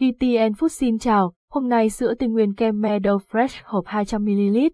Gtn Food xin chào, hôm nay sữa tinh nguyên kem Meadow Fresh hộp 200ml.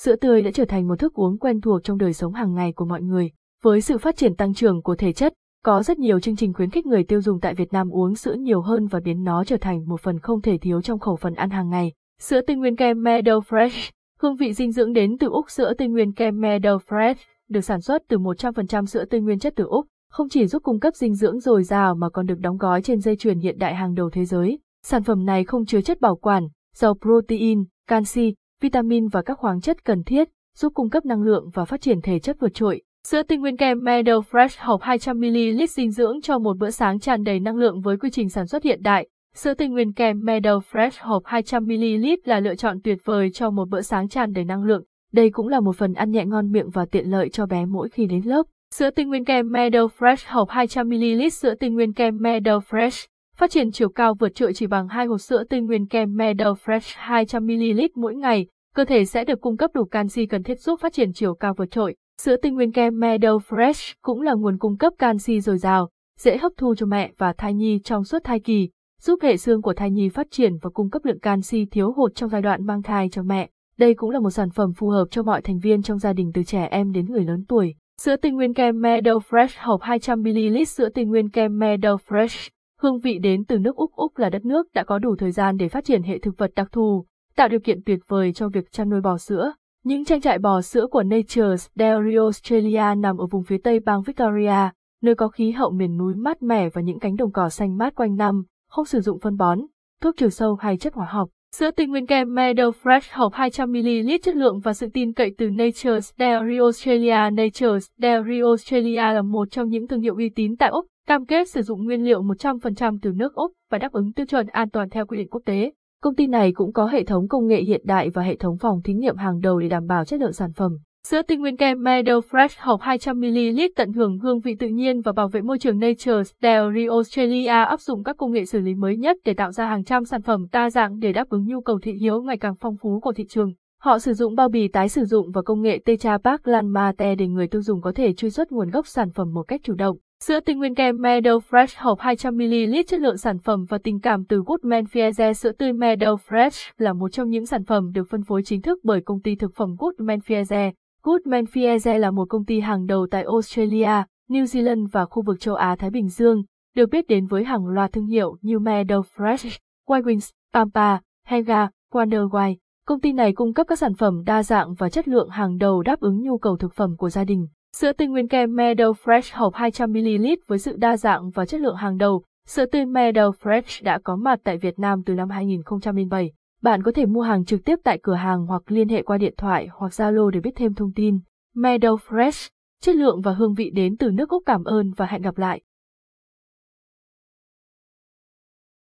Sữa tươi đã trở thành một thức uống quen thuộc trong đời sống hàng ngày của mọi người. Với sự phát triển tăng trưởng của thể chất, có rất nhiều chương trình khuyến khích người tiêu dùng tại Việt Nam uống sữa nhiều hơn và biến nó trở thành một phần không thể thiếu trong khẩu phần ăn hàng ngày. Sữa tinh nguyên kem Meadow Fresh, hương vị dinh dưỡng đến từ Úc sữa tinh nguyên kem Meadow Fresh, được sản xuất từ 100% sữa tinh nguyên chất từ Úc không chỉ giúp cung cấp dinh dưỡng dồi dào mà còn được đóng gói trên dây chuyền hiện đại hàng đầu thế giới. Sản phẩm này không chứa chất bảo quản, giàu protein, canxi, vitamin và các khoáng chất cần thiết, giúp cung cấp năng lượng và phát triển thể chất vượt trội. Sữa tinh nguyên kem Meadow Fresh hộp 200ml dinh dưỡng cho một bữa sáng tràn đầy năng lượng với quy trình sản xuất hiện đại. Sữa tinh nguyên kem Meadow Fresh hộp 200ml là lựa chọn tuyệt vời cho một bữa sáng tràn đầy năng lượng. Đây cũng là một phần ăn nhẹ ngon miệng và tiện lợi cho bé mỗi khi đến lớp. Sữa tinh nguyên kem Meadow Fresh hộp 200ml sữa tinh nguyên kem Meadow Fresh. Phát triển chiều cao vượt trội chỉ bằng hai hộp sữa tinh nguyên kem Meadow Fresh 200ml mỗi ngày, cơ thể sẽ được cung cấp đủ canxi cần thiết giúp phát triển chiều cao vượt trội. Sữa tinh nguyên kem Meadow Fresh cũng là nguồn cung cấp canxi dồi dào, dễ hấp thu cho mẹ và thai nhi trong suốt thai kỳ, giúp hệ xương của thai nhi phát triển và cung cấp lượng canxi thiếu hụt trong giai đoạn mang thai cho mẹ. Đây cũng là một sản phẩm phù hợp cho mọi thành viên trong gia đình từ trẻ em đến người lớn tuổi. Sữa tinh nguyên kem Meadow Fresh hộp 200ml sữa tinh nguyên kem Meadow Fresh. Hương vị đến từ nước Úc Úc là đất nước đã có đủ thời gian để phát triển hệ thực vật đặc thù, tạo điều kiện tuyệt vời cho việc chăn nuôi bò sữa. Những trang trại bò sữa của Nature's Dairy Australia nằm ở vùng phía tây bang Victoria, nơi có khí hậu miền núi mát mẻ và những cánh đồng cỏ xanh mát quanh năm, không sử dụng phân bón, thuốc trừ sâu hay chất hóa học. Sữa tinh nguyên kem Meadow Fresh hộp 200ml chất lượng và sự tin cậy từ Nature's Dairy Australia Nature's Dairy Australia là một trong những thương hiệu uy tín tại Úc, cam kết sử dụng nguyên liệu 100% từ nước Úc và đáp ứng tiêu chuẩn an toàn theo quy định quốc tế. Công ty này cũng có hệ thống công nghệ hiện đại và hệ thống phòng thí nghiệm hàng đầu để đảm bảo chất lượng sản phẩm. Sữa tinh nguyên kem Meadow Fresh hộp 200ml tận hưởng hương vị tự nhiên và bảo vệ môi trường Nature's Dairy Australia áp dụng các công nghệ xử lý mới nhất để tạo ra hàng trăm sản phẩm đa dạng để đáp ứng nhu cầu thị hiếu ngày càng phong phú của thị trường. Họ sử dụng bao bì tái sử dụng và công nghệ Tetra Pak Lan Mate để người tiêu dùng có thể truy xuất nguồn gốc sản phẩm một cách chủ động. Sữa tinh nguyên kem Meadow Fresh hộp 200ml chất lượng sản phẩm và tình cảm từ Goodman Fiese Sữa tươi Meadow Fresh là một trong những sản phẩm được phân phối chính thức bởi công ty thực phẩm Goodman Fiese. Goodman Fiese là một công ty hàng đầu tại Australia, New Zealand và khu vực châu Á-Thái Bình Dương, được biết đến với hàng loạt thương hiệu như Meadow Fresh, White Wings, Pampa, Henga, Wonder White. Công ty này cung cấp các sản phẩm đa dạng và chất lượng hàng đầu đáp ứng nhu cầu thực phẩm của gia đình. Sữa tươi nguyên kem Meadow Fresh hộp 200ml với sự đa dạng và chất lượng hàng đầu, sữa tươi Meadow Fresh đã có mặt tại Việt Nam từ năm 2007. Bạn có thể mua hàng trực tiếp tại cửa hàng hoặc liên hệ qua điện thoại hoặc Zalo để biết thêm thông tin. Meadow Fresh, chất lượng và hương vị đến từ nước Úc cảm ơn và hẹn gặp lại.